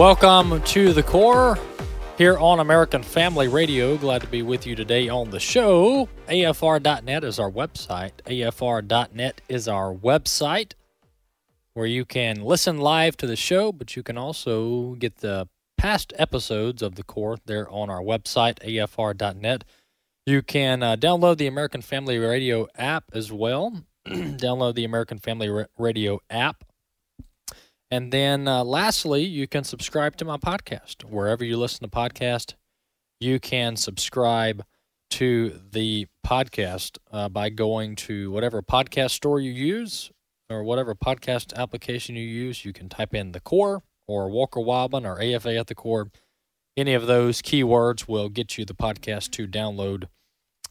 Welcome to the core here on American Family Radio. Glad to be with you today on the show. AFR.net is our website. AFR.net is our website where you can listen live to the show, but you can also get the past episodes of the core there on our website, AFR.net. You can uh, download the American Family Radio app as well. download the American Family Radio app and then uh, lastly, you can subscribe to my podcast. Wherever you listen to podcast, you can subscribe to the podcast uh, by going to whatever podcast store you use or whatever podcast application you use. You can type in the core or Walker Wildman or AFA at the core. Any of those keywords will get you the podcast to download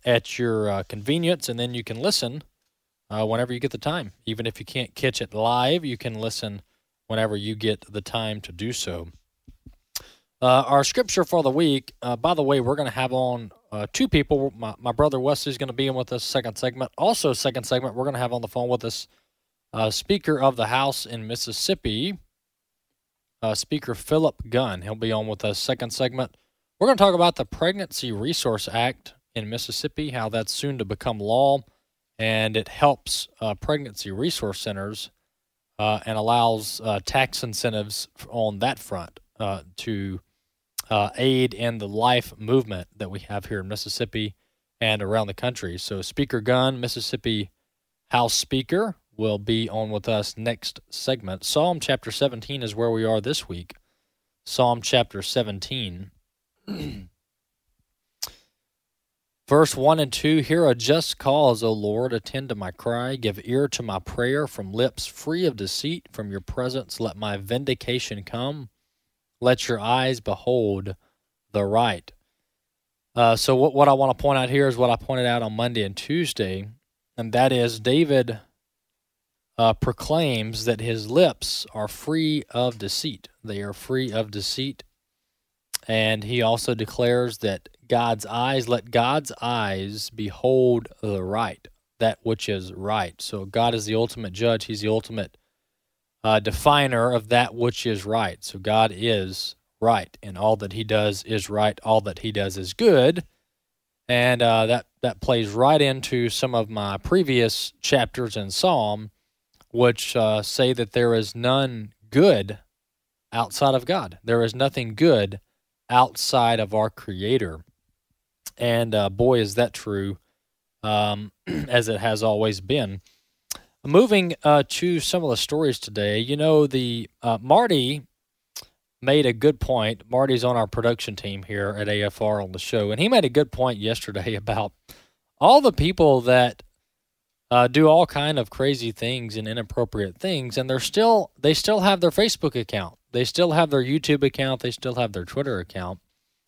at your uh, convenience, and then you can listen uh, whenever you get the time. Even if you can't catch it live, you can listen whenever you get the time to do so. Uh, our scripture for the week, uh, by the way, we're going to have on uh, two people. My, my brother is going to be in with us second segment. Also, second segment, we're going to have on the phone with us uh, Speaker of the House in Mississippi, uh, Speaker Philip Gunn. He'll be on with us second segment. We're going to talk about the Pregnancy Resource Act in Mississippi, how that's soon to become law, and it helps uh, pregnancy resource centers uh, and allows uh, tax incentives on that front uh, to uh, aid in the life movement that we have here in Mississippi and around the country. So, Speaker Gunn, Mississippi House Speaker, will be on with us next segment. Psalm chapter 17 is where we are this week. Psalm chapter 17. Verse 1 and 2 Hear a just cause, O Lord, attend to my cry, give ear to my prayer from lips free of deceit. From your presence, let my vindication come. Let your eyes behold the right. Uh, so, what, what I want to point out here is what I pointed out on Monday and Tuesday, and that is David uh, proclaims that his lips are free of deceit. They are free of deceit. And he also declares that God's eyes, let God's eyes behold the right, that which is right. So God is the ultimate judge, He's the ultimate uh, definer of that which is right. So God is right, and all that He does is right, all that He does is good. And uh, that, that plays right into some of my previous chapters in Psalm, which uh, say that there is none good outside of God. There is nothing good outside of our Creator. And uh, boy, is that true, um, as it has always been. Moving uh, to some of the stories today, you know, the uh, Marty made a good point. Marty's on our production team here at AFR on the show, and he made a good point yesterday about all the people that uh, do all kind of crazy things and inappropriate things, and they're still they still have their Facebook account, they still have their YouTube account, they still have their Twitter account,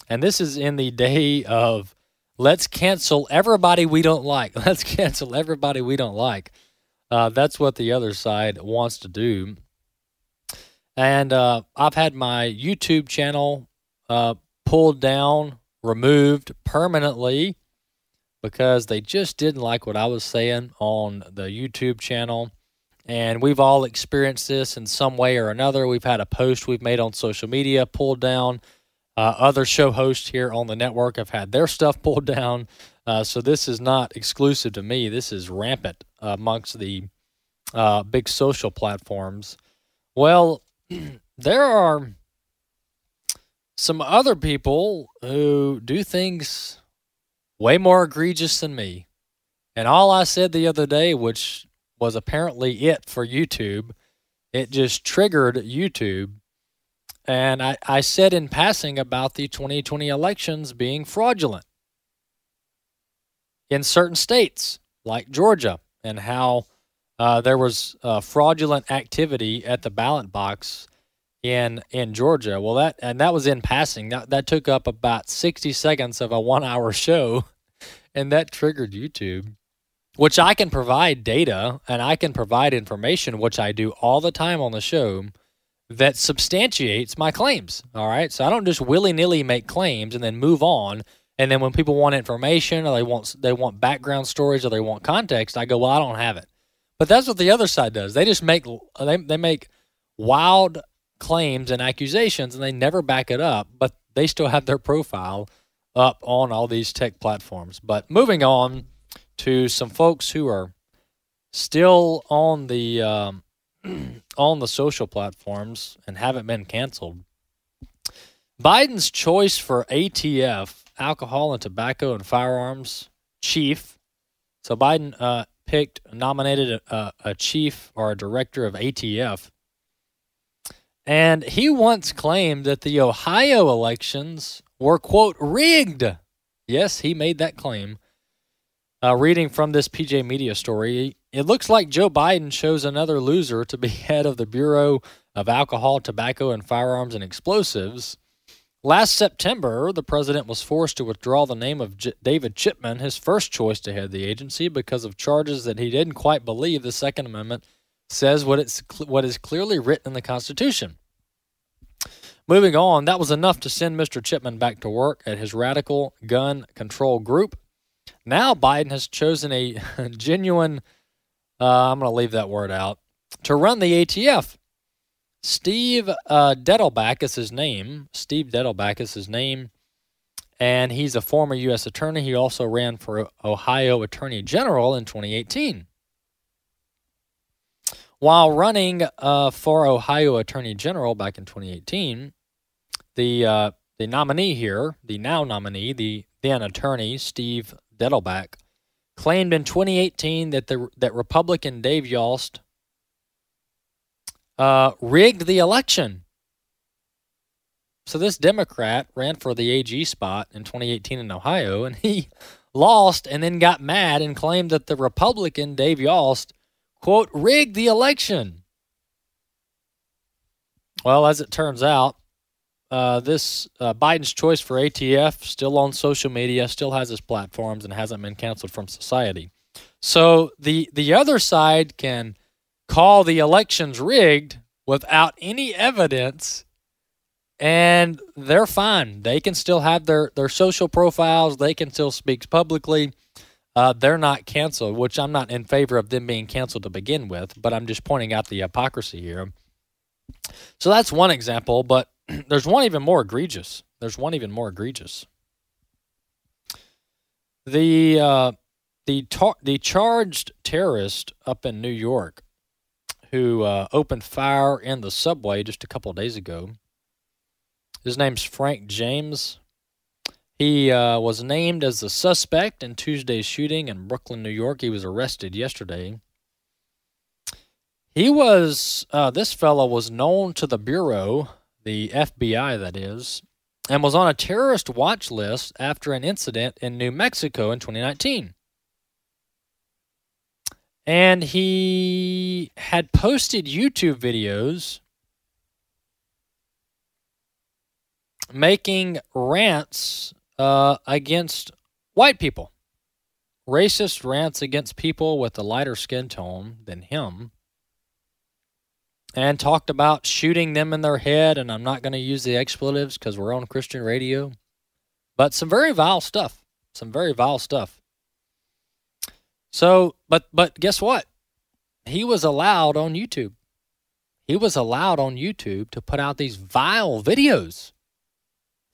and this is in the day of Let's cancel everybody we don't like. Let's cancel everybody we don't like. Uh, that's what the other side wants to do. And uh, I've had my YouTube channel uh, pulled down, removed permanently because they just didn't like what I was saying on the YouTube channel. And we've all experienced this in some way or another. We've had a post we've made on social media pulled down uh, other show hosts here on the network have had their stuff pulled down. Uh, so this is not exclusive to me. This is rampant amongst the uh, big social platforms. Well, there are some other people who do things way more egregious than me. And all I said the other day, which was apparently it for YouTube, it just triggered YouTube and I, I said in passing about the 2020 elections being fraudulent in certain states like Georgia and how uh, there was uh, fraudulent activity at the ballot box in in Georgia. Well, that and that was in passing. That that took up about sixty seconds of a one hour show, and that triggered YouTube, which I can provide data and I can provide information, which I do all the time on the show, that substantiates my claims. All right, so I don't just willy nilly make claims and then move on. And then when people want information or they want they want background stories or they want context, I go, well, I don't have it. But that's what the other side does. They just make they they make wild claims and accusations and they never back it up, but they still have their profile up on all these tech platforms. But moving on to some folks who are still on the um, on the social platforms and haven't been canceled. Biden's choice for ATF, alcohol and tobacco and firearms chief. So Biden uh, picked, nominated a, a chief or a director of ATF. And he once claimed that the Ohio elections were, quote, rigged. Yes, he made that claim. Uh, reading from this PJ Media story, it looks like Joe Biden chose another loser to be head of the Bureau of Alcohol, Tobacco, and Firearms and Explosives. Last September, the president was forced to withdraw the name of J- David Chipman, his first choice to head the agency, because of charges that he didn't quite believe the Second Amendment says what it's what is clearly written in the Constitution. Moving on, that was enough to send Mr. Chipman back to work at his radical gun control group. Now Biden has chosen a genuine, uh, I'm going to leave that word out, to run the ATF. Steve uh, Dettelbach is his name. Steve Dettelbach is his name. And he's a former U.S. attorney. He also ran for Ohio Attorney General in 2018. While running uh, for Ohio Attorney General back in 2018, the uh, the nominee here, the now nominee, the then attorney Steve Dettelbach, claimed in 2018 that the that Republican Dave Yost uh, rigged the election. So this Democrat ran for the AG spot in 2018 in Ohio, and he lost and then got mad and claimed that the Republican Dave Yost, quote, rigged the election. Well, as it turns out, uh, this uh, Biden's choice for ATF still on social media, still has his platforms, and hasn't been canceled from society. So the the other side can call the elections rigged without any evidence and they're fine. They can still have their, their social profiles, they can still speak publicly. Uh, they're not canceled, which I'm not in favor of them being canceled to begin with, but I'm just pointing out the hypocrisy here. So that's one example, but there's one even more egregious. There's one even more egregious. The uh, the tar- the charged terrorist up in New York who uh, opened fire in the subway just a couple days ago. His name's Frank James. He uh, was named as the suspect in Tuesday's shooting in Brooklyn, New York. He was arrested yesterday. He was, uh, this fellow was known to the Bureau, the FBI that is, and was on a terrorist watch list after an incident in New Mexico in 2019 and he had posted YouTube videos making rants uh, against white people, racist rants against people with a lighter skin tone than him, and talked about shooting them in their head. And I'm not going to use the expletives because we're on Christian radio, but some very vile stuff. Some very vile stuff. So, but but guess what? He was allowed on YouTube. He was allowed on YouTube to put out these vile videos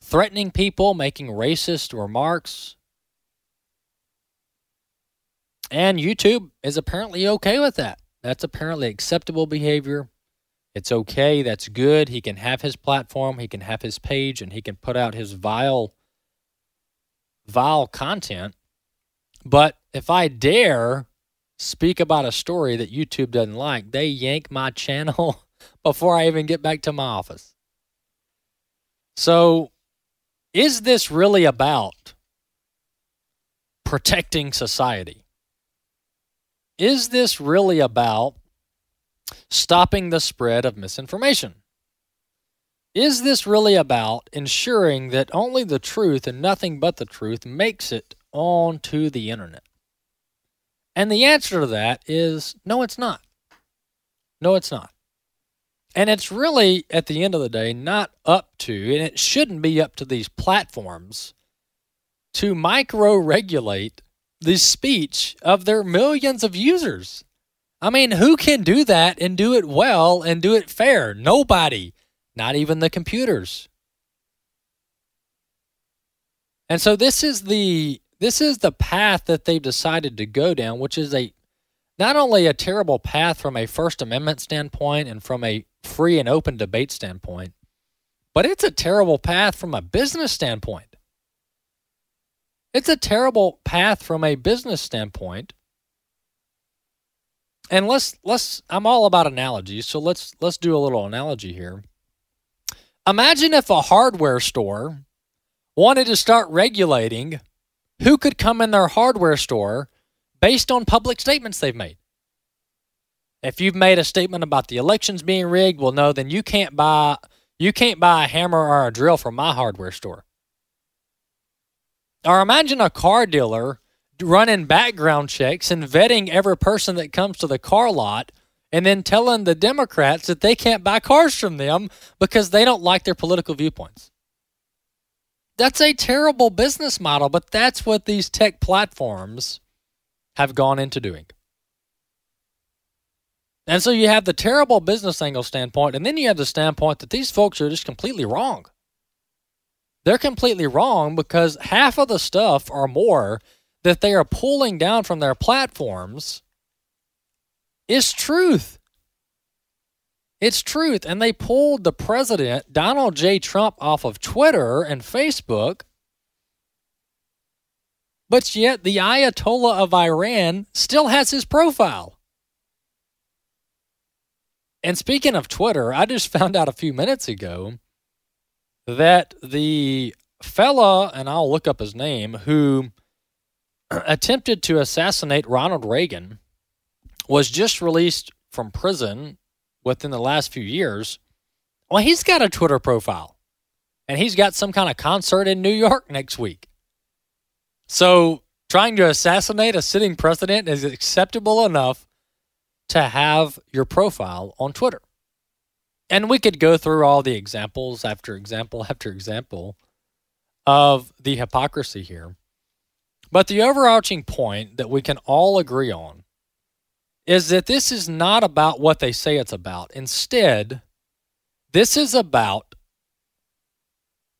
threatening people, making racist remarks. And YouTube is apparently okay with that. That's apparently acceptable behavior. It's okay. That's good. He can have his platform, he can have his page, and he can put out his vile, vile content. But if I dare speak about a story that YouTube doesn't like, they yank my channel before I even get back to my office. So, is this really about protecting society? is this really about stopping the spread of misinformation? Is this really about ensuring that only the truth and nothing but the truth makes it onto the internet? And the answer to that is no, it's not. No, it's not. And it's really, at the end of the day, not up to, and it shouldn't be up to these platforms to micro regulate the speech of their millions of users. I mean, who can do that and do it well and do it fair? Nobody, not even the computers. And so this is the this is the path that they've decided to go down, which is a not only a terrible path from a First Amendment standpoint and from a free and open debate standpoint, but it's a terrible path from a business standpoint. It's a terrible path from a business standpoint. And let's let's I'm all about analogies, so let's let's do a little analogy here. Imagine if a hardware store wanted to start regulating who could come in their hardware store based on public statements they've made. If you've made a statement about the elections being rigged, well, no, then you can't buy you can't buy a hammer or a drill from my hardware store. Or imagine a car dealer running background checks and vetting every person that comes to the car lot and then telling the Democrats that they can't buy cars from them because they don't like their political viewpoints. That's a terrible business model, but that's what these tech platforms have gone into doing. And so you have the terrible business angle standpoint, and then you have the standpoint that these folks are just completely wrong. They're completely wrong because half of the stuff or more that they are pulling down from their platforms is truth. It's truth. And they pulled the president, Donald J. Trump, off of Twitter and Facebook. But yet the Ayatollah of Iran still has his profile. And speaking of Twitter, I just found out a few minutes ago that the fella, and I'll look up his name, who attempted to assassinate Ronald Reagan was just released from prison within the last few years. Well, he's got a Twitter profile and he's got some kind of concert in New York next week. So, trying to assassinate a sitting president is acceptable enough to have your profile on Twitter. And we could go through all the examples after example after example of the hypocrisy here. But the overarching point that we can all agree on is that this is not about what they say it's about. Instead, this is about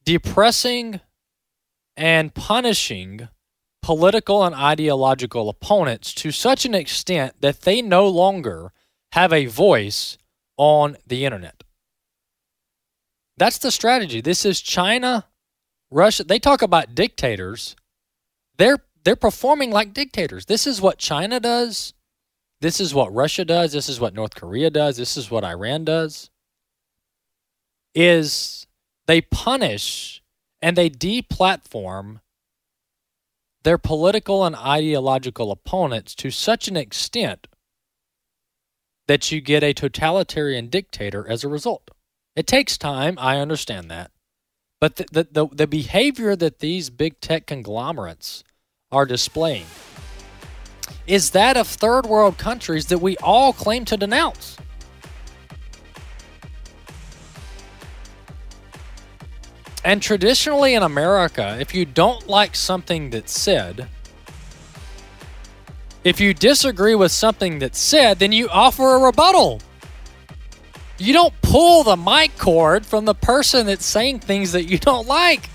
depressing and punishing political and ideological opponents to such an extent that they no longer have a voice on the internet. That's the strategy. This is China, Russia. They talk about dictators they're they're performing like dictators. This is what China does. This is what Russia does. This is what North Korea does. This is what Iran does. Is they punish and they deplatform their political and ideological opponents to such an extent that you get a totalitarian dictator as a result. It takes time, I understand that. But the, the, the, the behavior that these big tech conglomerates are displaying is that of third world countries that we all claim to denounce. And traditionally in America, if you don't like something that's said, if you disagree with something that's said, then you offer a rebuttal. You don't pull the mic cord from the person that's saying things that you don't like.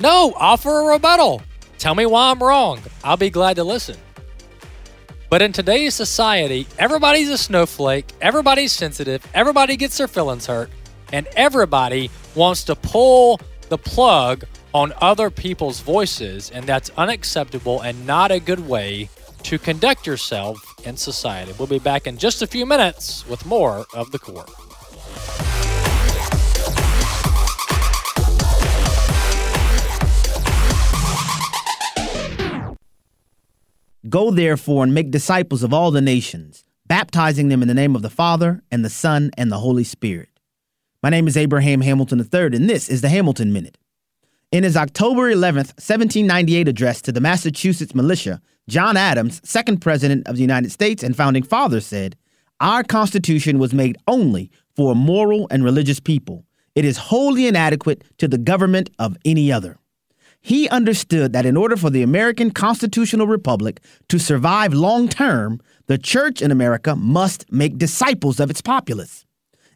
No, offer a rebuttal. Tell me why I'm wrong. I'll be glad to listen. But in today's society, everybody's a snowflake, everybody's sensitive, everybody gets their feelings hurt, and everybody wants to pull the plug on other people's voices, and that's unacceptable and not a good way to conduct yourself in society. We'll be back in just a few minutes with more of the core. Go therefore and make disciples of all the nations, baptizing them in the name of the Father, and the Son, and the Holy Spirit. My name is Abraham Hamilton III, and this is the Hamilton Minute. In his October 11th, 1798 address to the Massachusetts militia, John Adams, second president of the United States and founding father, said, Our Constitution was made only for a moral and religious people. It is wholly inadequate to the government of any other. He understood that in order for the American constitutional republic to survive long term, the church in America must make disciples of its populace.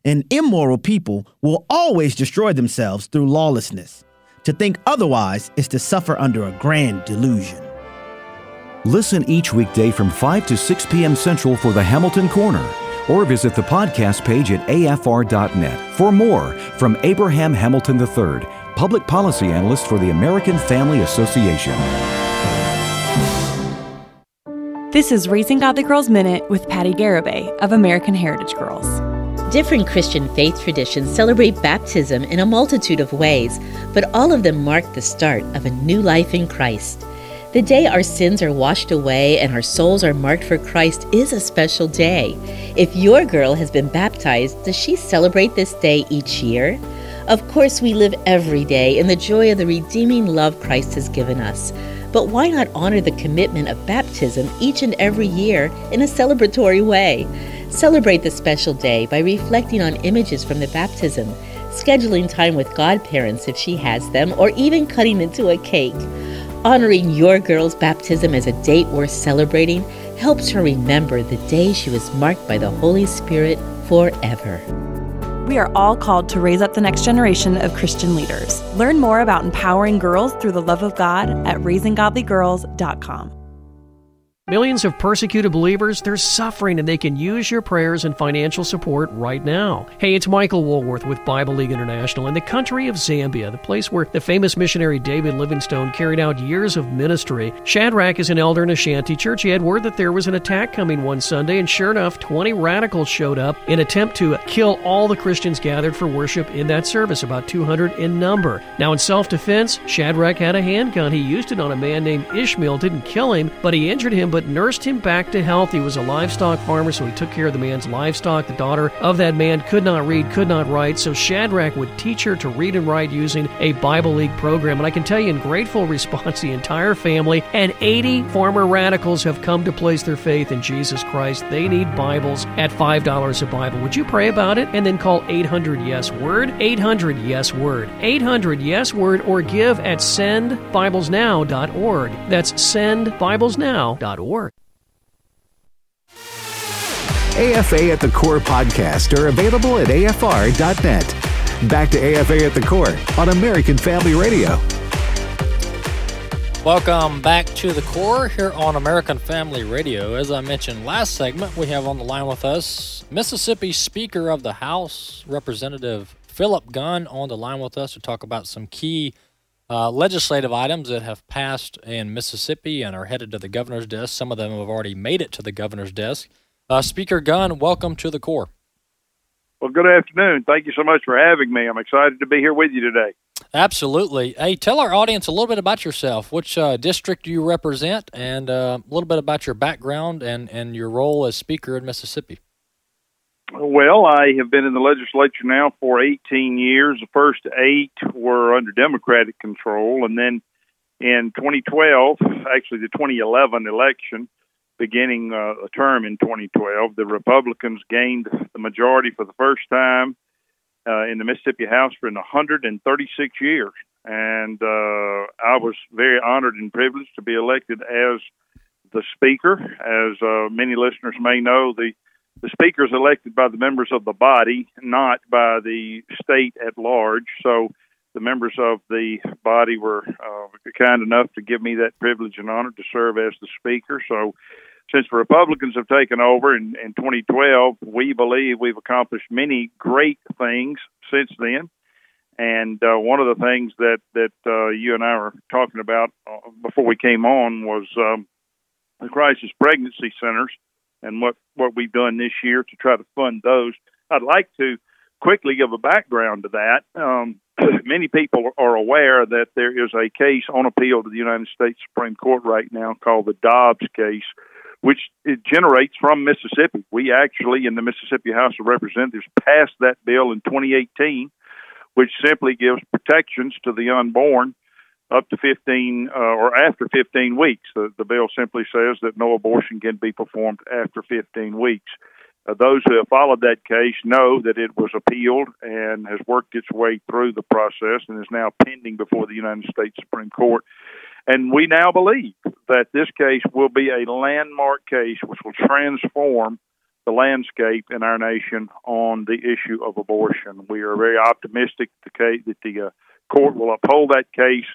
An immoral people will always destroy themselves through lawlessness. To think otherwise is to suffer under a grand delusion. Listen each weekday from 5 to 6 p.m. Central for the Hamilton Corner, or visit the podcast page at afr.net for more from Abraham Hamilton III, Public Policy Analyst for the American Family Association. This is Raising Godly Girls Minute with Patty Garibay of American Heritage Girls. Different Christian faith traditions celebrate baptism in a multitude of ways, but all of them mark the start of a new life in Christ. The day our sins are washed away and our souls are marked for Christ is a special day. If your girl has been baptized, does she celebrate this day each year? Of course, we live every day in the joy of the redeeming love Christ has given us. But why not honor the commitment of baptism each and every year in a celebratory way? Celebrate the special day by reflecting on images from the baptism, scheduling time with godparents if she has them, or even cutting into a cake. Honoring your girl's baptism as a date worth celebrating helps her remember the day she was marked by the Holy Spirit forever. We are all called to raise up the next generation of Christian leaders. Learn more about empowering girls through the love of God at raisinggodlygirls.com. Millions of persecuted believers, they're suffering and they can use your prayers and financial support right now. Hey, it's Michael Woolworth with Bible League International in the country of Zambia, the place where the famous missionary David Livingstone carried out years of ministry. Shadrach is an elder in a shanty church. He had word that there was an attack coming one Sunday, and sure enough, 20 radicals showed up in attempt to kill all the Christians gathered for worship in that service, about 200 in number. Now, in self defense, Shadrach had a handgun. He used it on a man named Ishmael, didn't kill him, but he injured him but nursed him back to health. He was a livestock farmer, so he took care of the man's livestock. The daughter of that man could not read, could not write, so Shadrach would teach her to read and write using a Bible League program. And I can tell you, in grateful response, the entire family and 80 former radicals have come to place their faith in Jesus Christ. They need Bibles at $5 a Bible. Would you pray about it and then call 800 Yes Word? 800 Yes Word. 800 Yes Word or give at sendbiblesnow.org. That's sendbiblesnow.org. AFA at the Core podcast are available at afr.net. Back to AFA at the Core on American Family Radio. Welcome back to the core here on American Family Radio. As I mentioned last segment, we have on the line with us Mississippi Speaker of the House, Representative Philip Gunn, on the line with us to talk about some key uh, legislative items that have passed in Mississippi and are headed to the governor's desk. Some of them have already made it to the governor's desk. Uh, Speaker Gunn, welcome to the core. Well, good afternoon. Thank you so much for having me. I'm excited to be here with you today. Absolutely. Hey, tell our audience a little bit about yourself. Which uh, district do you represent, and uh, a little bit about your background and, and your role as Speaker in Mississippi. Well, I have been in the legislature now for 18 years. The first eight were under Democratic control, and then in 2012, actually the 2011 election, beginning uh, a term in 2012, the Republicans gained the majority for the first time uh, in the Mississippi House for 136 years, and uh, I was very honored and privileged to be elected as the Speaker. As uh, many listeners may know, the the speaker is elected by the members of the body, not by the state at large. So the members of the body were uh, kind enough to give me that privilege and honor to serve as the speaker. So since the Republicans have taken over in, in 2012, we believe we've accomplished many great things since then. And uh, one of the things that that uh, you and I were talking about uh, before we came on was um, the crisis pregnancy centers and what what we've done this year to try to fund those. I'd like to quickly give a background to that. Um, many people are aware that there is a case on appeal to the United States Supreme Court right now called the Dobbs case, which it generates from Mississippi. We actually, in the Mississippi House of Representatives, passed that bill in 2018, which simply gives protections to the unborn up to 15 uh, or after 15 weeks. The, the bill simply says that no abortion can be performed after 15 weeks. Uh, those who have followed that case know that it was appealed and has worked its way through the process and is now pending before the United States Supreme Court. And we now believe that this case will be a landmark case which will transform the landscape in our nation on the issue of abortion. We are very optimistic the case, that the uh, court will uphold that case,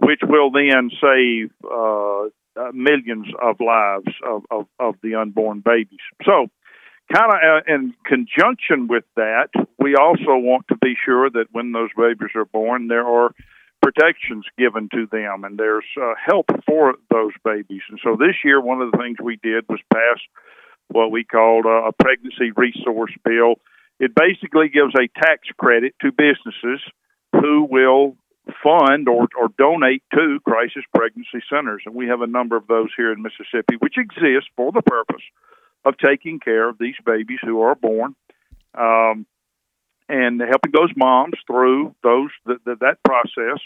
which will then save uh, millions of lives of, of, of the unborn babies. So, kind of uh, in conjunction with that, we also want to be sure that when those babies are born, there are protections given to them and there's uh, help for those babies. And so this year, one of the things we did was pass what we called a pregnancy resource bill. It basically gives a tax credit to businesses who will fund or, or donate to crisis pregnancy centers. And we have a number of those here in Mississippi, which exist for the purpose of taking care of these babies who are born um, and helping those moms through those the, the, that process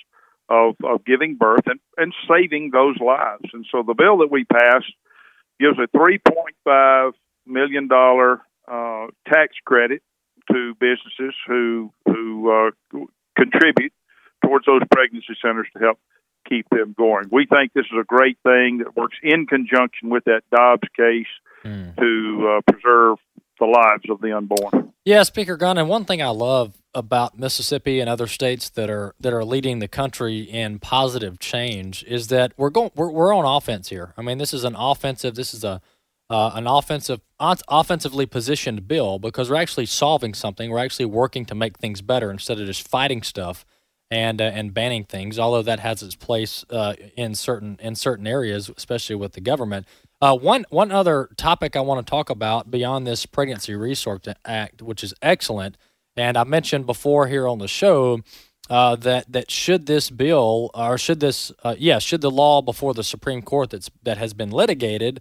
of, of giving birth and, and saving those lives. And so the bill that we passed gives a $3.5 million uh, tax credit to businesses who who uh, contribute towards those pregnancy centers to help keep them going. We think this is a great thing that works in conjunction with that Dobbs case mm. to uh, preserve the lives of the unborn. Yeah, Speaker Gunn, and one thing I love about Mississippi and other states that are that are leading the country in positive change is that we're going we're, we're on offense here. I mean, this is an offensive. This is a uh, an offensive offensively positioned bill because we're actually solving something. We're actually working to make things better instead of just fighting stuff and uh, and banning things. Although that has its place uh, in certain in certain areas, especially with the government. Uh, one one other topic I want to talk about beyond this Pregnancy Resource Act, which is excellent, and I mentioned before here on the show uh, that that should this bill or should this uh, yeah should the law before the Supreme Court that's that has been litigated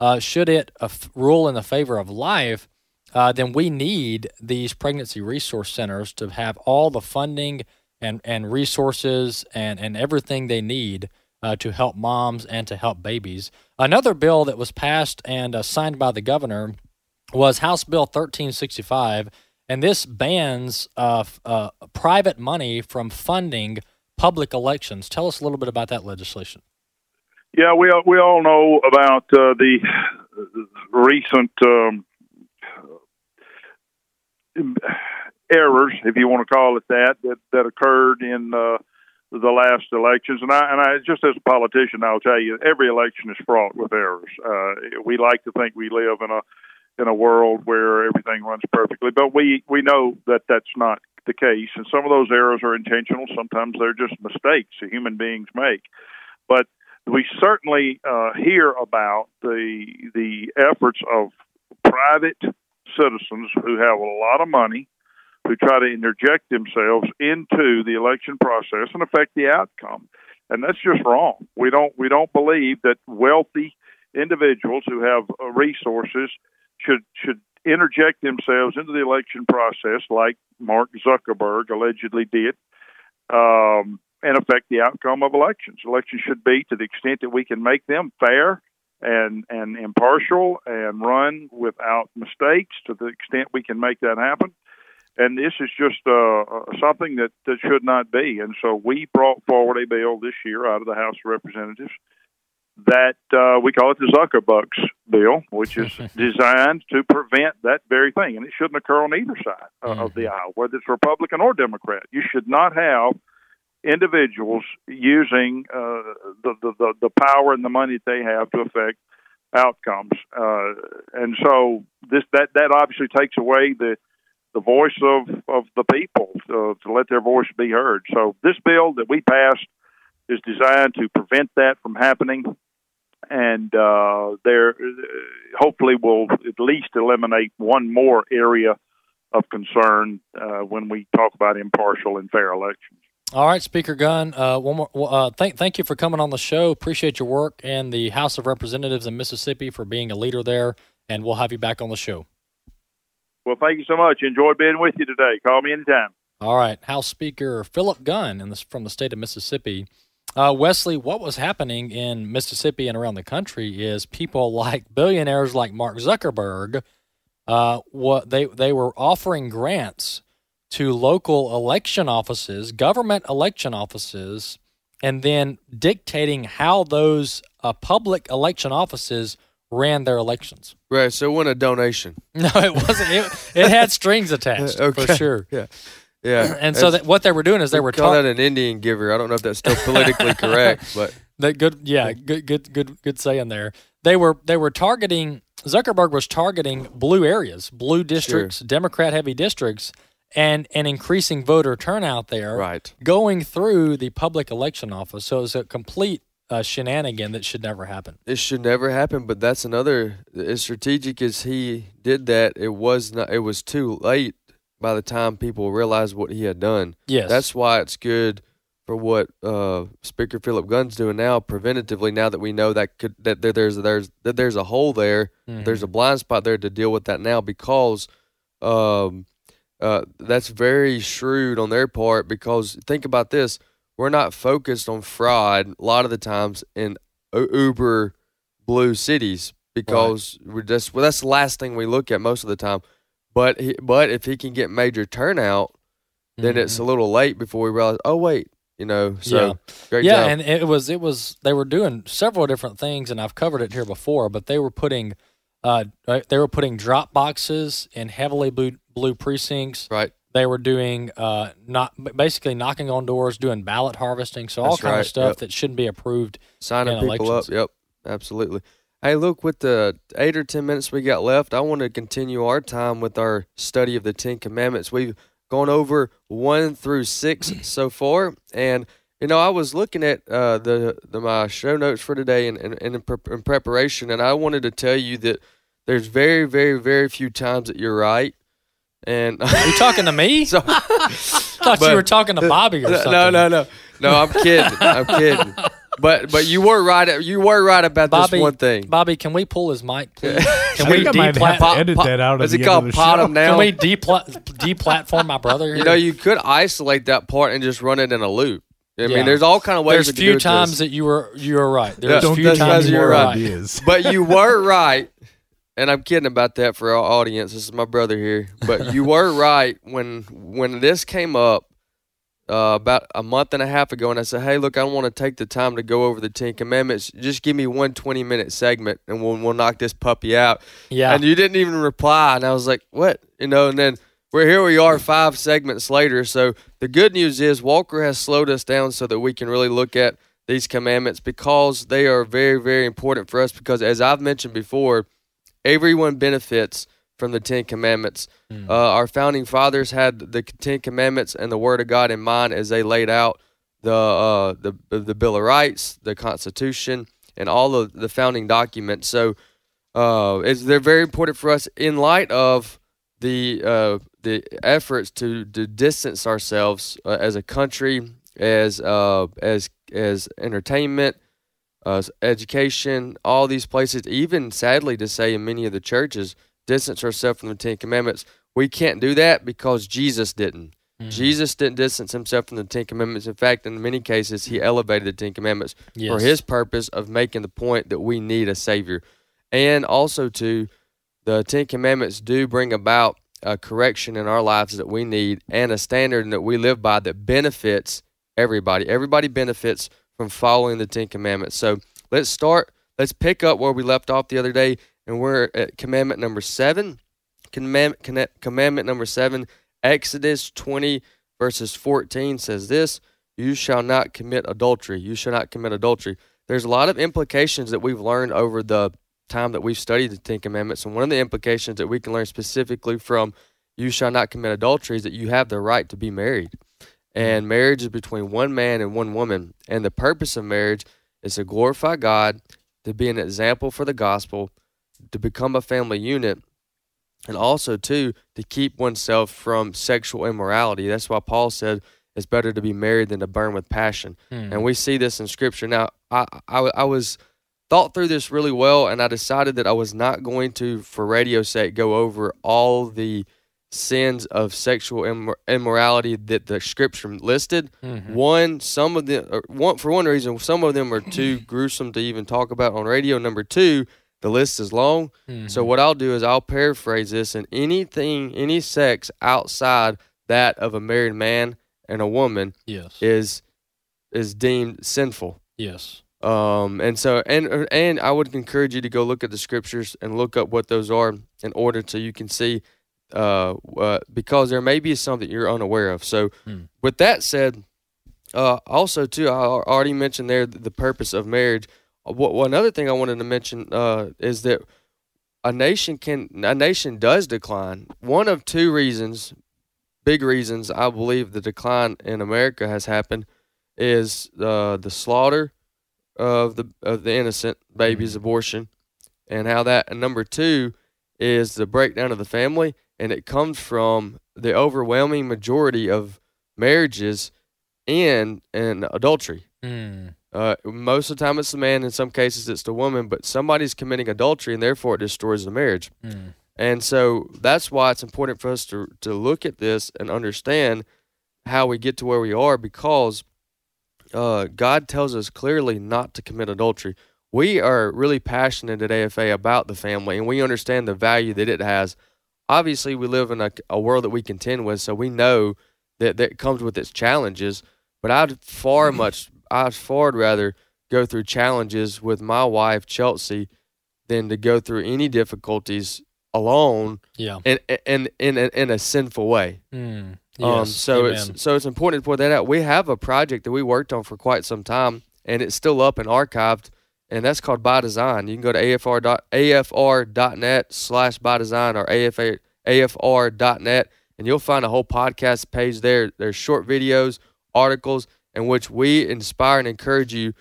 uh, should it rule in the favor of life, then we need these pregnancy resource centers to have all the funding and and resources and and everything they need uh, to help moms and to help babies. Another bill that was passed and uh, signed by the governor was House Bill 1365, and this bans uh, uh, private money from funding public elections. Tell us a little bit about that legislation. Yeah, we we all know about uh, the recent um, errors, if you want to call it that, that that occurred in uh, the last elections. And I, and I, just as a politician, I'll tell you, every election is fraught with errors. Uh, we like to think we live in a in a world where everything runs perfectly, but we we know that that's not the case. And some of those errors are intentional. Sometimes they're just mistakes that human beings make. But we certainly uh, hear about the the efforts of private citizens who have a lot of money who try to interject themselves into the election process and affect the outcome. And that's just wrong. We don't we don't believe that wealthy individuals who have uh, resources should should interject themselves into the election process like Mark Zuckerberg allegedly did. Um, and affect the outcome of elections. Elections should be, to the extent that we can make them fair and and impartial and run without mistakes, to the extent we can make that happen and this is just uh, uh, something that, that should not be. And so we brought forward a bill this year out of the House of Representatives that uh, we call it the Zuckerbucks bill, which is designed to prevent that very thing. And it shouldn't occur on either side uh, mm-hmm. of the mm-hmm. aisle, whether it's Republican or Democrat. You should not have individuals using uh, the, the, the power and the money that they have to affect outcomes. Uh, and so this that that obviously takes away the the voice of, of the people to, to let their voice be heard. So this bill that we passed is designed to prevent that from happening, and uh, there hopefully will at least eliminate one more area of concern uh, when we talk about impartial and fair elections. All right, Speaker Gunn. Uh, one more. Uh, thank thank you for coming on the show. Appreciate your work and the House of Representatives in Mississippi for being a leader there, and we'll have you back on the show. Well, thank you so much. Enjoyed being with you today. Call me anytime. All right, House Speaker Philip Gunn in from the state of Mississippi. Uh, Wesley, what was happening in Mississippi and around the country is people like billionaires like Mark Zuckerberg. Uh, what they they were offering grants to local election offices, government election offices, and then dictating how those uh, public election offices ran their elections. Right. So it wasn't a donation. No, it wasn't. It, it had strings attached okay. for sure. Yeah. Yeah. And so that what they were doing is they were call tar- that an Indian giver. I don't know if that's still politically correct, but that good. Yeah, good, good, good, good saying there. They were they were targeting. Zuckerberg was targeting blue areas, blue districts, Sure. Democrat heavy districts, and an increasing voter turnout there. Right. Going through the public election office, so it was a complete uh, shenanigan that should never happen. it should never happen. But that's another as strategic as he did that. It was not. It was too late by the time people realized what he had done. Yes. That's why it's good for what uh, Speaker Philip Gunn's doing now, preventatively. Now that we know that could that there, there's there's that there's a hole there, Mhm. there's a blind spot there to deal with that now because um, uh, that's very shrewd on their part. Because think about this: we're not focused on fraud a lot of the times in uber blue cities because we're just well, that's the last thing we look at most of the time. But he, but if he can get major turnout, then it's a little late before we realize. Oh wait, you know. So Mm-hmm. yeah, great yeah, job. and it was it was they were doing several different things, and I've covered it here before. But they were putting, uh, they were putting drop boxes in heavily blue, blue precincts. Right. They were doing uh, not basically knocking on doors, doing ballot harvesting, so all That's kind right, of stuff yep. that shouldn't be approved. signing people elections. up. Yep, absolutely. Hey, look, with the eight or ten minutes we got left, I want to continue our time with our study of the Ten Commandments. We've gone over one through six so far, and you know, I was looking at uh, the the my show notes for today and in, in, in, pre- in preparation, and I wanted to tell you that there's very, very, very few times that you're right. And Are you talking to me? so, thought but- you were talking to Bobby or no, something. No, no, no, no. I'm kidding. I'm kidding. But but you were right. You were right about Bobby, this one thing. Bobby, can we pull his mic, please? Can we think I might have to deplat- edit that out. at Is it called end of the pot show. him now? Can we depla- deplatform my brother? Here? You know, you could isolate that part and just run it in a loop. I Yeah. mean, there's all kind of ways. There's we few do times this. that you were you were right. There's Don't few times you were right. right. Ideas. but you were right, and I'm kidding about that for our audience. This is my brother here, but you were right when when this came up uh, about a month and a half ago, and I said, "Hey, look, I want to take the time to go over the Ten Commandments. Just give me one 20 minute segment, and we'll we'll knock this puppy out." Yeah. And you didn't even reply, and I was like, "What?" You know, and then. We're here. We are five segments later. So the good news is Walker has slowed us down so that we can really look at these commandments because they are very, very important for us. Because as I've mentioned before, everyone benefits from the Ten Commandments. Uh, our founding fathers had the Ten Commandments and the Word of God in mind as they laid out the uh, the the Bill of Rights, the Constitution, and all of the founding documents. So uh, it's, they're very important for us in light of the uh, the efforts to, to distance ourselves uh, as a country, as uh, as as entertainment, uh, education, all these places. Even sadly to say, in many of the churches, distance ourselves from the Ten Commandments. We can't do that because Jesus didn't. Jesus didn't distance himself from the Ten Commandments. In fact, in many cases, he elevated the Ten Commandments for his purpose of making the point that we need a Savior. And also, to the Ten Commandments do bring about a correction in our lives that we need and a standard that we live by that benefits everybody. Everybody benefits from following the Ten Commandments. So let's start, let's pick up where we left off the other day, and we're at commandment number seven. Command, conne- commandment number seven, Exodus 20, verses 14 says this You shall not commit adultery. You shall not commit adultery. There's a lot of implications that we've learned over the time that we've studied the Ten Commandments. And one of the implications that we can learn specifically from you shall not commit adultery is that you have the right to be married. And marriage is between one man and one woman. And the purpose of marriage is to glorify God, to be an example for the gospel, to become a family unit. and also too to keep oneself from sexual immorality. That's why Paul said it's better to be married than to burn with passion. Hmm. And we see this in Scripture. Now, I, I I was thought through this really well, and I decided that I was not going to, for radio's sake, go over all the sins of sexual immor- immorality that the Scripture listed. Mhm. One, some of them, one for one reason, some of them are too gruesome to even talk about on radio. Number two, the list is long. So what I'll do is I'll paraphrase this, and anything, any sex outside that of a married man and a woman Yes. is is deemed sinful. Yes. Um, and so and and I would encourage you to go look at the scriptures and look up what those are in order so you can see, uh, uh because there may be something you're unaware of. So, Hmm. with that said, uh, also too, I already mentioned there the purpose of marriage. Uh, What one other thing I wanted to mention uh is that a nation can a nation does decline. One of two reasons, big reasons I believe the decline in America has happened is uh, the slaughter of the of the innocent babies, abortion, and how that. And number two is the breakdown of the family, and it comes from the overwhelming majority of marriages in in adultery. Hmm. Uh, most of the time, it's the man. In some cases, it's the woman. But somebody's committing adultery, and therefore it destroys the marriage. Hmm. And so that's why it's important for us to to look at this and understand how we get to where we are, because uh, God tells us clearly not to commit adultery. We are really passionate at AFA about the family, and we understand the value that it has. Obviously, we live in a, a world that we contend with, so we know that that comes with its challenges. But I'd far much, I'd far rather go through challenges with my wife Chelsea than to go through any difficulties alone Yeah. and in in in, in a sinful way. Hmm. Um, Yes. so Amen. it's so it's important to point that out. We have a project that we worked on for quite some time, and it's still up and archived, and that's called By Design. You can go to afr afr.net slash by design or afa afr.net, and you'll find a whole podcast page there. There's short videos, articles, in which we inspire and encourage you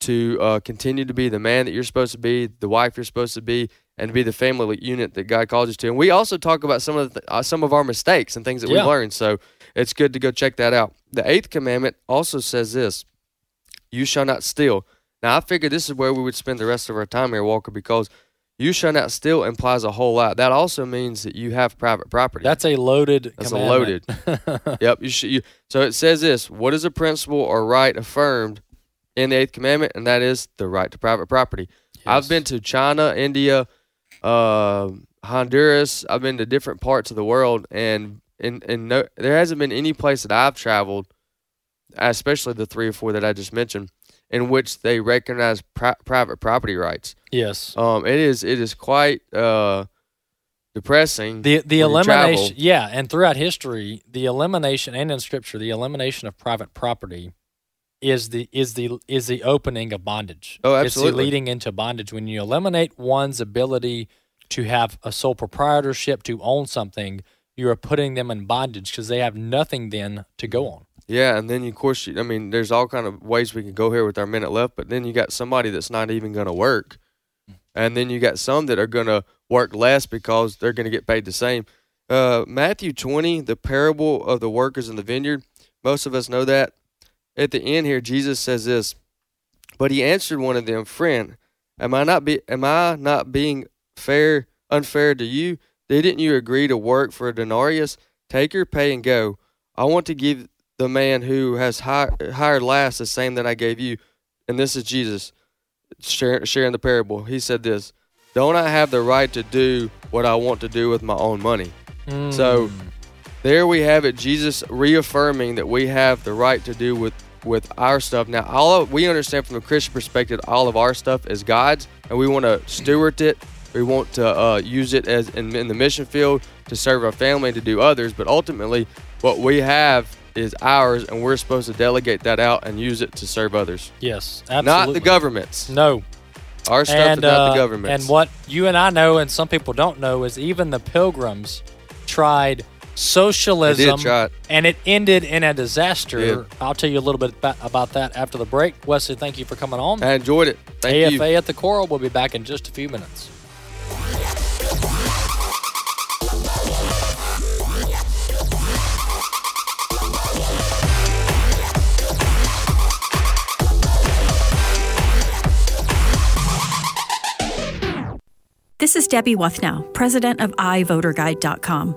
to uh, continue to be the man that you're supposed to be, the wife you're supposed to be, and to be the family unit that God calls us to. And we also talk about some of the, uh, some of our mistakes and things that Yeah. we learned. So it's good to go check that out. The eighth commandment also says this: "You shall not steal." Now I figured this is where we would spend the rest of our time here, Walker, because "you shall not steal" implies a whole lot. That also means that you have private property. That's a loaded. That's a loaded. yep. You should. You, so it says this: What is a principle or right affirmed in the eighth commandment? And that is the right to private property. I've been to China, India, uh, Honduras. I've been to different parts of the world, and and and no, there hasn't been any place that I've traveled, especially the three or four that I just mentioned, in which they recognize pri- private property rights. Yes. Um, it is it is quite uh depressing. The the elimination, yeah, and throughout history, the elimination and in Scripture, the elimination of private property is the is the is the opening of bondage. Oh, It's the absolutely. leading into bondage when you eliminate one's ability to have a sole proprietorship to own something. You are putting them in bondage because they have nothing then to go on. Yeah, and then of course, you- I mean, there's all kind of ways we can go here with our minute left, but then you got somebody that's not even going to work, and then you got some that are going to work less because they're going to get paid the same. Uh, Matthew 20, the parable of the workers in the vineyard. Most of us know that. At the end here, Jesus says this, but he answered one of them, "Friend, am I not be am I not being fair unfair to you? Didn't you agree to work for a denarius? Take your pay and go. I want to give the man who has hi- hired last the same that I gave you." And this is Jesus sharing, sharing the parable. He said this, "Don't I have the right to do what I want to do with my own money?" So Mm. there we have it. Jesus reaffirming that we have the right to do with with our stuff. Now, all of, we understand from a Christian perspective, all of our stuff is God's, and we want to steward it. We want to uh, use it as in, in the mission field to serve our family and to do others. But ultimately, what we have is ours, and we're supposed to delegate that out and use it to serve others, yes, absolutely. not the government's. No, Our stuff and is not uh, the government's. And what you and I know, and some people don't know, is even the Pilgrims tried socialism, try it. and it ended in a disaster. I'll tell you a little bit about, about that after the break. Wesley, thank you for coming on. I enjoyed it. Thank AFA you. at the Core. We'll be back in just a few minutes. This is Debbie Wuthnow, president of iVoterGuide.com.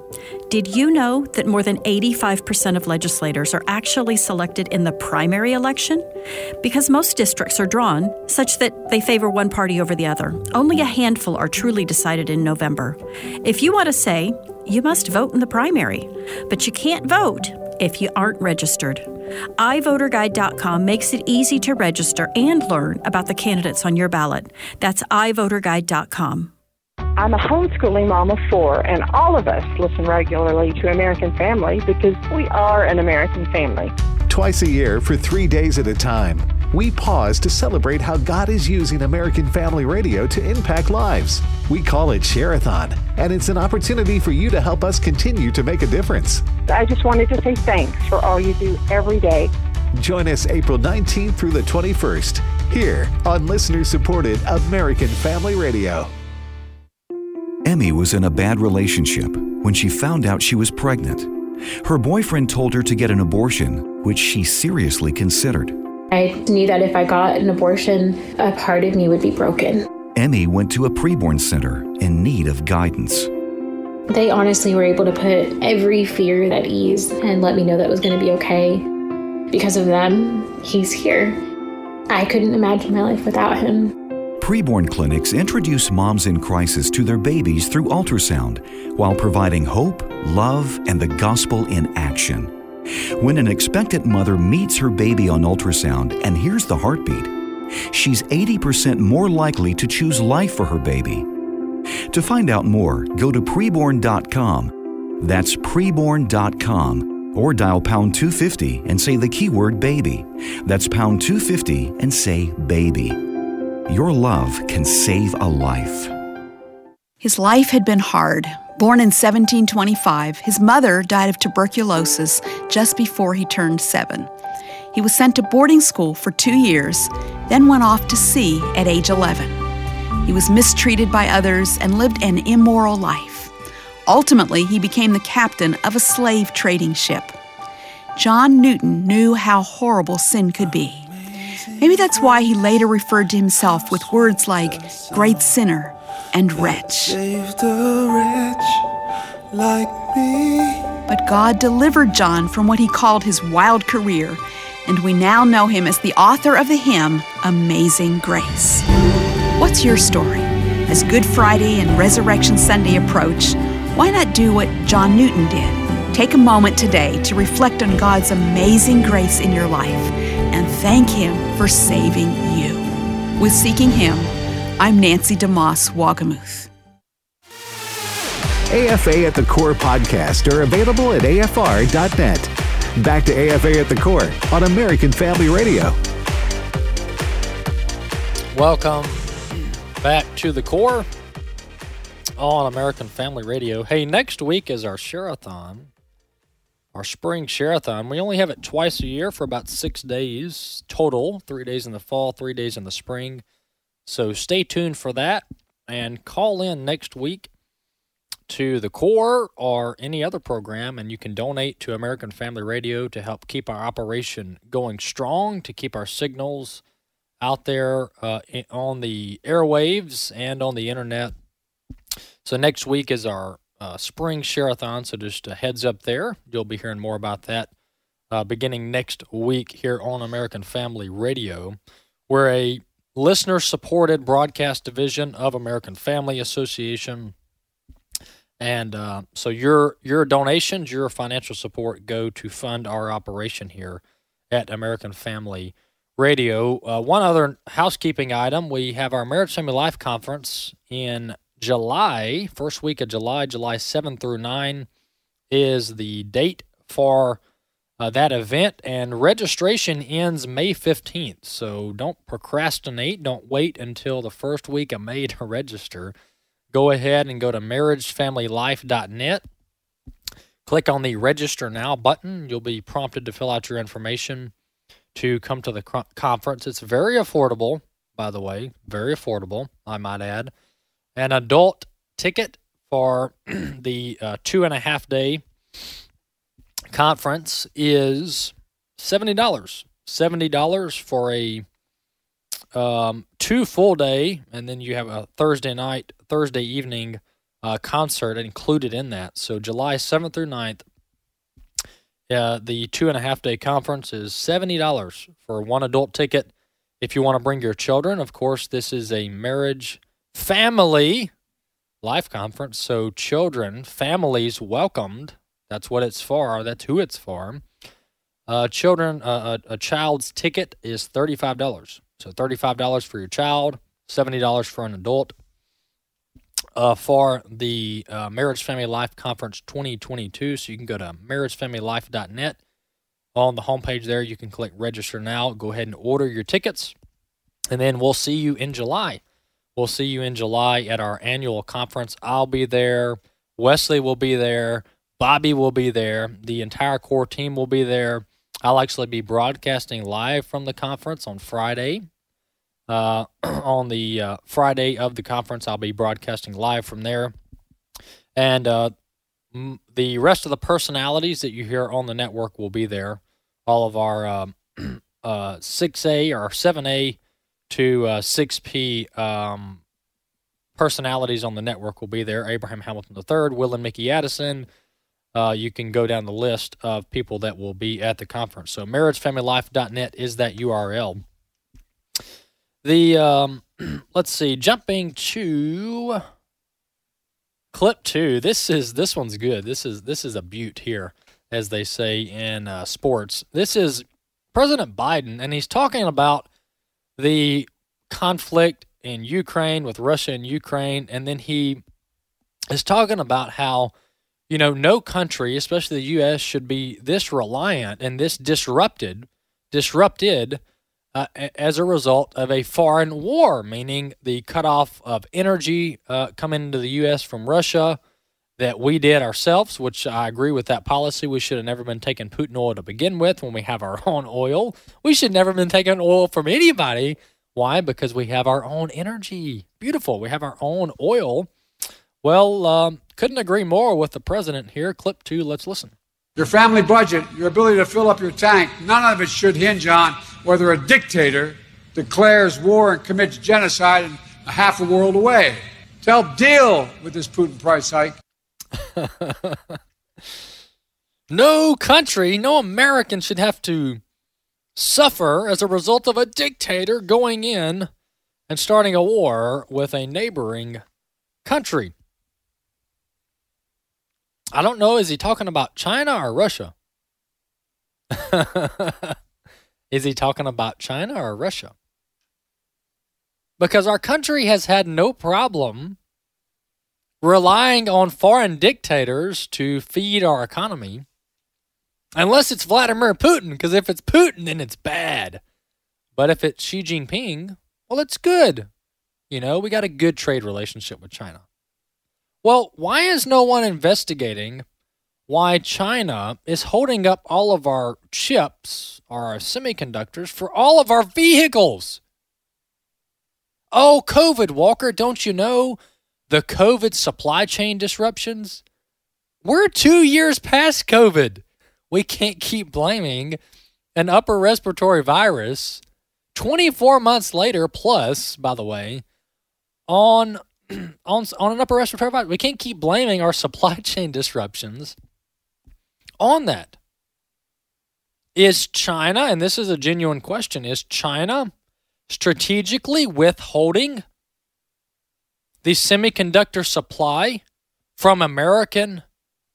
Did you know that more than 85% of legislators are actually selected in the primary election? Because most districts are drawn such that they favor one party over the other. Only a handful are truly decided in November. If you want to say, you must vote in the primary, but you can't vote if you aren't registered. iVoterGuide.com makes it easy to register and learn about the candidates on your ballot. That's iVoterGuide.com. I'm a homeschooling mom of four, and all of us listen regularly to American Family because we are an American family. Twice a year for three days at a time, we pause to celebrate how God is using American Family Radio to impact lives. We call it Share-a-thon, and it's an opportunity for you to help us continue to make a difference. I just wanted to say thanks for all you do every day. Join us April 19th through the 21st here on listener supported American Family Radio. Emmy was in a bad relationship when she found out she was pregnant. Her boyfriend told her to get an abortion, which she seriously considered. I knew that if I got an abortion, a part of me would be broken. Emmy went to a preborn center in need of guidance. They honestly were able to put every fear at ease and let me know that it was going to be okay. Because of them, he's here. I couldn't imagine my life without him. Preborn clinics introduce moms in crisis to their babies through ultrasound while providing hope, love, and the gospel in action. When an expectant mother meets her baby on ultrasound and hears the heartbeat, she's 80% more likely to choose life for her baby. To find out more, go to preborn.com. That's preborn.com or dial pound 250 and say the keyword baby. That's pound 250 and say baby. Your love can save a life. His life had been hard. Born in 1725, his mother died of tuberculosis just before he turned seven. He was sent to boarding school for two years, then went off to sea at age 11. He was mistreated by others and lived an immoral life. Ultimately, he became the captain of a slave trading ship. John Newton knew how horrible sin could be. Maybe that's why he later referred to himself with words like great sinner and wretch. But God delivered John from what he called his wild career, and we now know him as the author of the hymn Amazing Grace. What's your story? As Good Friday and Resurrection Sunday approach, why not do what John Newton did? Take a moment today to reflect on God's amazing grace in your life and thank Him for saving you. With Seeking Him, I'm Nancy DeMoss Wolgemuth. AFA at the Core podcast are available at afr.net. Back to AFA at the Core on American Family Radio. Welcome back to the Core on American Family Radio. Hey, next week is our Share-a-thon our spring share-a-thon. We only have it twice a year for about six days total, three days in the fall, three days in the spring. So stay tuned for that and call in next week to the core or any other program and you can donate to American Family Radio to help keep our operation going strong, to keep our signals out there uh, on the airwaves and on the internet. So next week is our uh, spring share-a-thon. So just a heads up there. You'll be hearing more about that uh, beginning next week here on American Family Radio. We're a listener-supported broadcast division of American Family Association. And uh, so your your donations, your financial support go to fund our operation here at American Family Radio. Uh, one other housekeeping item: we have our Marriage Family Life Conference in July, first week of July, July 7 through 9, is the date for uh, that event, and registration ends May 15th. So don't procrastinate. Don't wait until the first week of May to register. Go ahead and go to marriagefamilylife.net. Click on the register now button. You'll be prompted to fill out your information to come to the conference. It's very affordable, by the way, very affordable, I might add. An adult ticket for the uh, two and a half day conference is $70. $70 for a um, two full day, and then you have a Thursday night, Thursday evening uh, concert included in that. So July 7th through 9th, uh, the two and a half day conference is $70 for one adult ticket. If you want to bring your children, of course, this is a marriage family life conference. So children, families welcomed. That's what it's for. That's who it's for. Uh, children, uh, a, a child's ticket is $35. So $35 for your child, $70 for an adult. Uh, for the uh, Marriage Family Life Conference 2022. So you can go to marriagefamilylife.net. On the homepage there, you can click register now. Go ahead and order your tickets. And then we'll see you in July. We'll see you in July at our annual conference. I'll be there. Wesley will be there. Bobby will be there. The entire core team will be there. I'll actually be broadcasting live from the conference on Friday. Uh, on the uh, Friday of the conference, I'll be broadcasting live from there. And uh, m- the rest of the personalities that you hear on the network will be there. All of our um, 6A or 7A to 6P um, personalities on the network will be there. Abraham Hamilton III, Will and Mickey Addison, uh, you can go down the list of people that will be at the conference. So marriagefamilylife.net is that URL. The um, let's see, jumping to clip two. This is this one's good. This is this is a beaut here, as they say in uh, sports. This is President Biden, and he's talking about the conflict in Ukraine with Russia and Ukraine, and then he is talking about how you know, no country, especially the U.S., should be this reliant and this disrupted, disrupted uh, as a result of a foreign war, meaning the cutoff of energy uh, coming into the U.S. from Russia that we did ourselves, which I agree with that policy. We should have never been taking Putin oil to begin with when we have our own oil. We should never have been taking oil from anybody. Why? Because we have our own energy. Beautiful. We have our own oil. Well, um, couldn't agree more with the president here. Clip two, let's listen. Your family budget, your ability to fill up your tank, none of it should hinge on whether a dictator declares war and commits genocide a half a world away. To help deal with this Putin price hike. no country, no American should have to suffer as a result of a dictator going in and starting a war with a neighboring country. I don't know. Is he talking about China or Russia? is he talking about China or Russia? Because our country has had no problem relying on foreign dictators to feed our economy, unless it's Vladimir Putin. Because if it's Putin, then it's bad. But if it's Xi Jinping, well, it's good. You know, we got a good trade relationship with China. Well, why is no one investigating why China is holding up all of our chips, our semiconductors, for all of our vehicles? Oh, COVID, Walker, don't you know the COVID supply chain disruptions? We're two years past COVID. We can't keep blaming an upper respiratory virus 24 months later, plus, by the way, on on on an upper respiratory virus. We can't keep blaming our supply chain disruptions on that. Is China, and this is a genuine question, is China strategically withholding the semiconductor supply from American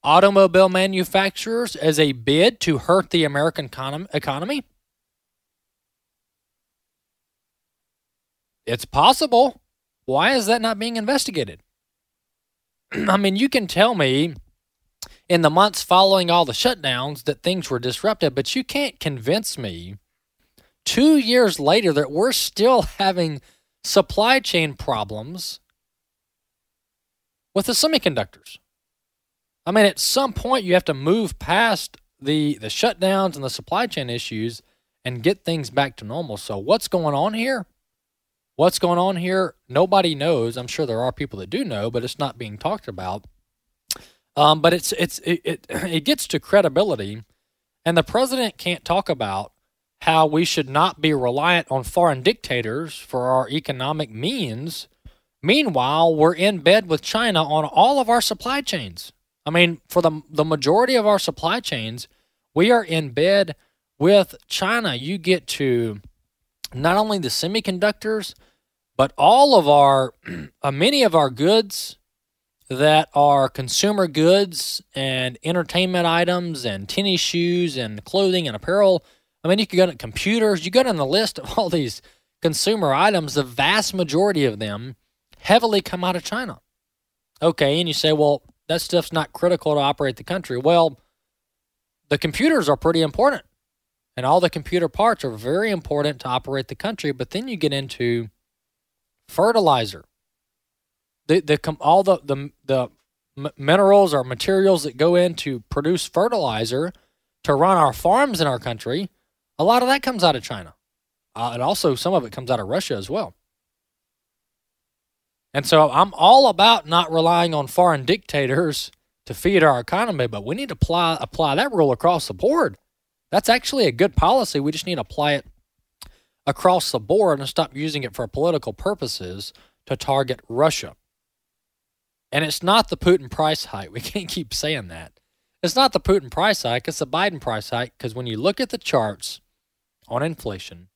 automobile manufacturers as a bid to hurt the American economy? It's possible. Why is that not being investigated? I mean, you can tell me in the months following all the shutdowns that things were disrupted, but you can't convince me two years later that we're still having supply chain problems with the semiconductors. I mean, at some point, you have to move past the, the shutdowns and the supply chain issues and get things back to normal. So, what's going on here? What's going on here? Nobody knows. I'm sure there are people that do know, but it's not being talked about. Um, but it's it's it, it it gets to credibility, and the president can't talk about how we should not be reliant on foreign dictators for our economic means. Meanwhile, we're in bed with China on all of our supply chains. I mean, for the the majority of our supply chains, we are in bed with China. You get to not only the semiconductors, but all of our uh, many of our goods that are consumer goods and entertainment items and tennis shoes and clothing and apparel. I mean, you could go to computers. You go down the list of all these consumer items. The vast majority of them heavily come out of China. Okay, and you say, well, that stuff's not critical to operate the country. Well, the computers are pretty important, and all the computer parts are very important to operate the country. But then you get into fertilizer, the the all the the the minerals or materials that go in to produce fertilizer to run our farms in our country. A lot of that comes out of China, uh, and also some of it comes out of Russia as well. And so I'm all about not relying on foreign dictators to feed our economy, but we need to apply apply that rule across the board. That's actually a good policy. We just need to apply it across the board and stop using it for political purposes to target Russia. And it's not the Putin price hike. We can't keep saying that. It's not the Putin price hike, it's the Biden price hike because when you look at the charts on inflation,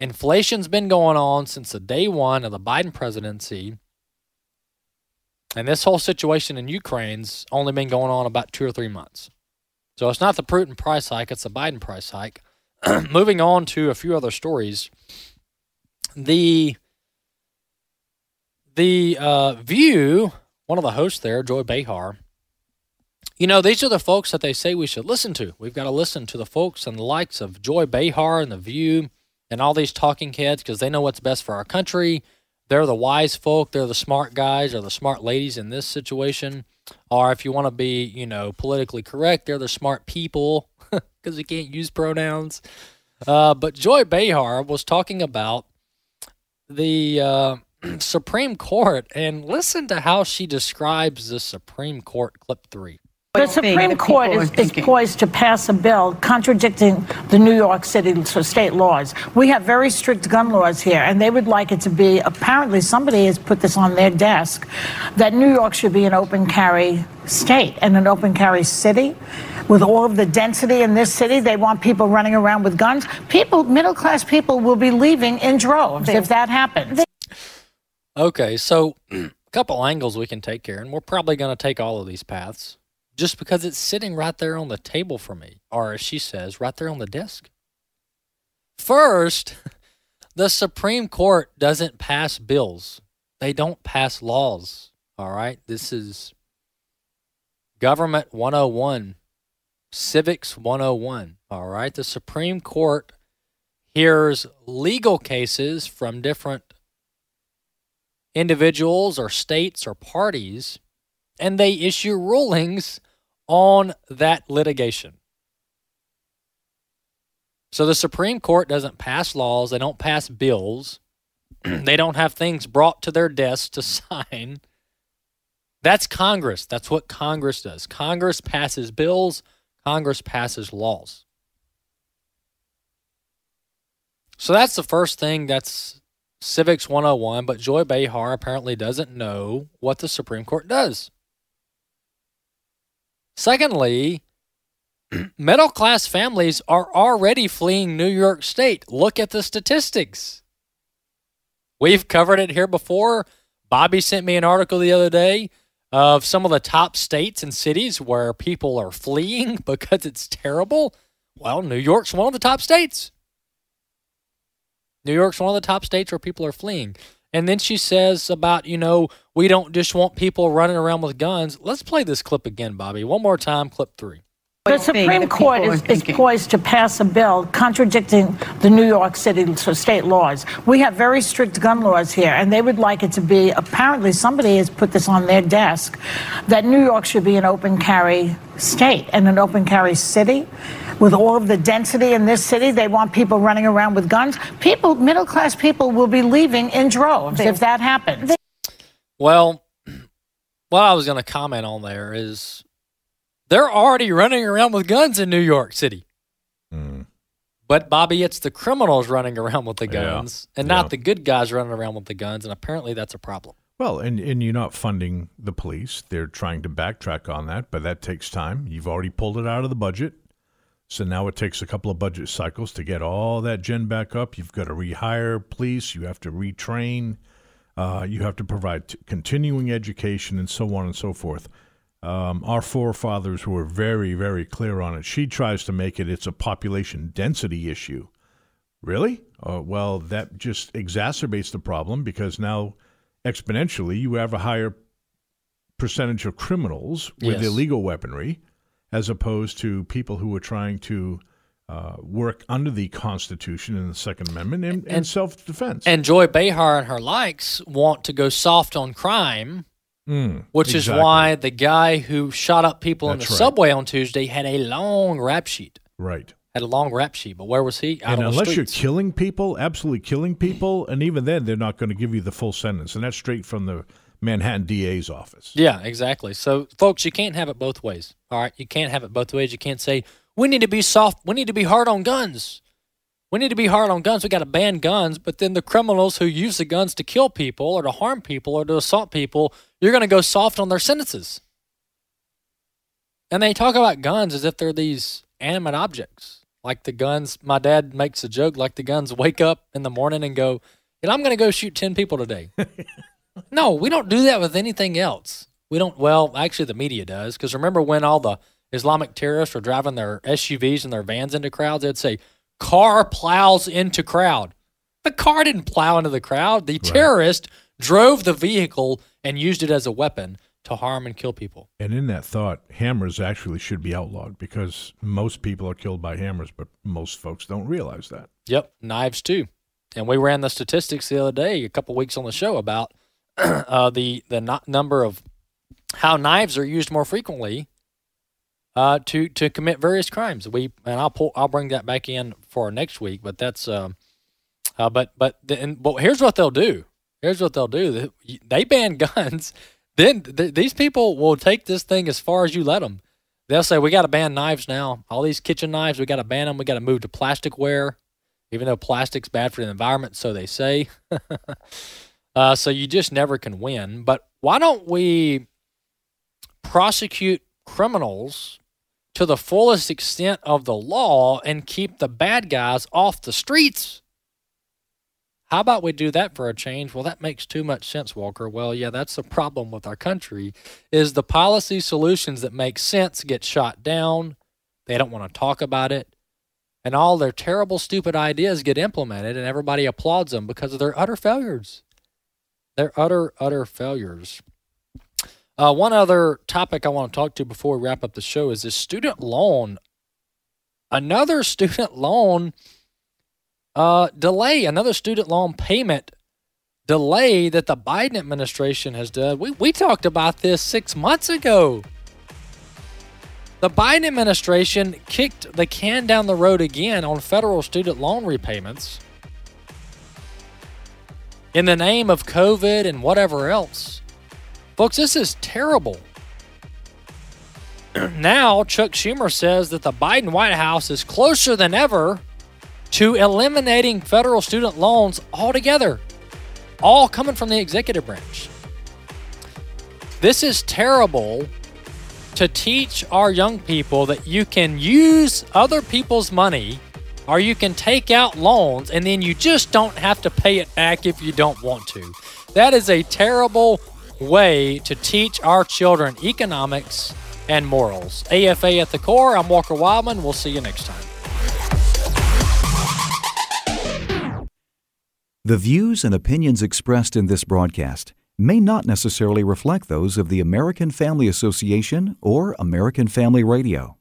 inflation's been going on since the day one of the Biden presidency. And this whole situation in Ukraine's only been going on about two or three months. So it's not the Putin price hike, it's the Biden price hike. Moving on to a few other stories. The the uh, View, one of the hosts there, Joy Behar, you know, these are the folks that they say we should listen to. We've got to listen to the folks and the likes of Joy Behar and The View and all these talking heads because they know what's best for our country. They're the wise folk. They're the smart guys or the smart ladies in this situation. Or if you want to be, you know, politically correct, they're the smart people because you can't use pronouns. Uh, but Joy Behar was talking about the uh, Supreme Court, and listen to how she describes the Supreme Court clip three. The Supreme Court is, is, poised to pass a bill contradicting the New York City state laws. We have very strict gun laws here, and they would like it to be apparently somebody has put this on their desk that New York should be an open carry state and an open carry city. With all of the density in this city, they want people running around with guns. People, middle class people, will be leaving in droves if that happens. Okay, so a couple angles we can take here, and we're probably going to take all of these paths just because it's sitting right there on the table for me, or as she says, right there on the desk. First, the Supreme Court doesn't pass bills, they don't pass laws. All right, this is Government 101, Civics 101. All right, the Supreme Court hears legal cases from different individuals or states or parties, and they issue rulings on that litigation. So the Supreme Court doesn't pass laws, they don't pass bills, they don't have things brought to their desk to sign. That's Congress. That's what Congress does. Congress passes bills, Congress passes laws. So that's the first thing that's Civics 101, but Joy Behar apparently doesn't know what the Supreme Court does. Secondly, middle class families are already fleeing New York State. Look at the statistics. We've covered it here before. Bobby sent me an article the other day of some of the top states and cities where people are fleeing because it's terrible. Well, New York's one of the top states. New York's one of the top states where people are fleeing. And then she says about, you know, we don't just want people running around with guns. Let's play this clip again, Bobby. One more time, clip three. The Supreme Court is, is, poised to pass a bill contradicting the New York City state laws. We have very strict gun laws here, and they would like it to be apparently somebody has put this on their desk that New York should be an open carry state and an open carry city with all of the density in this city, they want people running around with guns. People, middle class people, will be leaving in droves if that happens. Well, what I was going to comment on there is they're already running around with guns in New York City. Mm. But Bobby, it's the criminals running around with the Yeah. guns and Yeah. not the good guys running around with the guns, and apparently that's a problem. Well, and, and you're not funding the police. They're trying to backtrack on that, but that takes time. You've already pulled it out of the budget. So now it takes a couple of budget cycles to get all that gen back up. You've got to rehire police. You have to retrain. Uh, you have to provide t- continuing education and so on and so forth. Um, our forefathers were very, very clear on it. She tries to make it it's a population density issue. Really? Uh, well, that just exacerbates the problem because now exponentially you have a higher percentage of criminals with Yes. illegal weaponry as opposed to people who are trying to uh, work under the Constitution and the Second Amendment and, and, And- self defense. And Joy Behar and her likes want to go soft on crime, Mm, which is why the guy who shot up people in the right. subway on Tuesday had a long rap sheet. Right. Had a long rap sheet, but where was he? Out and unless you're killing people, absolutely killing people, and even then they're not going to give you the full sentence, and that's straight from the Manhattan DA's office. Yeah, exactly. So, folks, you can't have it both ways. All right, you can't have it both ways. You can't say we need to be soft. We need to be hard on guns. We need to be hard on guns. We got to ban guns. But then the criminals who use the guns to kill people or to harm people or to assault people, you're going to go soft on their sentences. And they talk about guns as if they're these animate objects. Like the guns, my dad makes a joke like the guns wake up in the morning and go, and I'm going to go shoot 10 people today. no, we don't do that with anything else. We don't, well, actually, the media does. Because remember when all the Islamic terrorists were driving their SUVs and their vans into crowds, they'd say, car plows into crowd. The car didn't plow into the crowd. The terrorist drove the vehicle and used it as a weapon to harm and kill people. And in that thought, hammers actually should be outlawed because most people are killed by hammers, but most folks don't realize that. Yep, knives too. And we ran the statistics the other day, a couple weeks on the show about uh, the the no- number of how knives are used more frequently uh, to to commit various crimes. We and I'll pull, I'll bring that back in for next week. But that's um, uh, but but then but here's what they'll do. Here's what they'll do. They- ban guns. Then th- these people will take this thing as far as you let them. They'll say we got to ban knives now. All these kitchen knives, we got to ban them. We got to move to plasticware, even though plastic's bad for the environment, so they say. uh, so you just never can win. But why don't we prosecute criminals to the fullest extent of the law and keep the bad guys off the streets? How about we do that for a change? Well, that makes too much sense, Walker. Well, yeah, that's the problem with our country is the policy solutions that make sense get shot down. They don't want to talk about it. And all their terrible, stupid ideas get implemented, and everybody applauds them because of their utter failures. They're utter, utter failures. Uh, one other topic I want to talk to before we wrap up the show is this student loan. Another student loan uh, delay, another student loan payment delay that the Biden administration has done. We, we talked about this six months ago. The Biden administration kicked the can down the road again on federal student loan repayments in the name of COVID and whatever else. Folks, this is terrible. now, Chuck Schumer says that the Biden White House is closer than ever to eliminating federal student loans altogether, all coming from the executive branch. This is terrible to teach our young people that you can use other people's money or you can take out loans and then you just don't have to pay it back if you don't want to. That is a terrible way to teach our children economics and morals. AFA at the core. I'm Walker Wildman. We'll see you next time. The views and opinions expressed in this broadcast may not necessarily reflect those of the American Family Association or American Family Radio.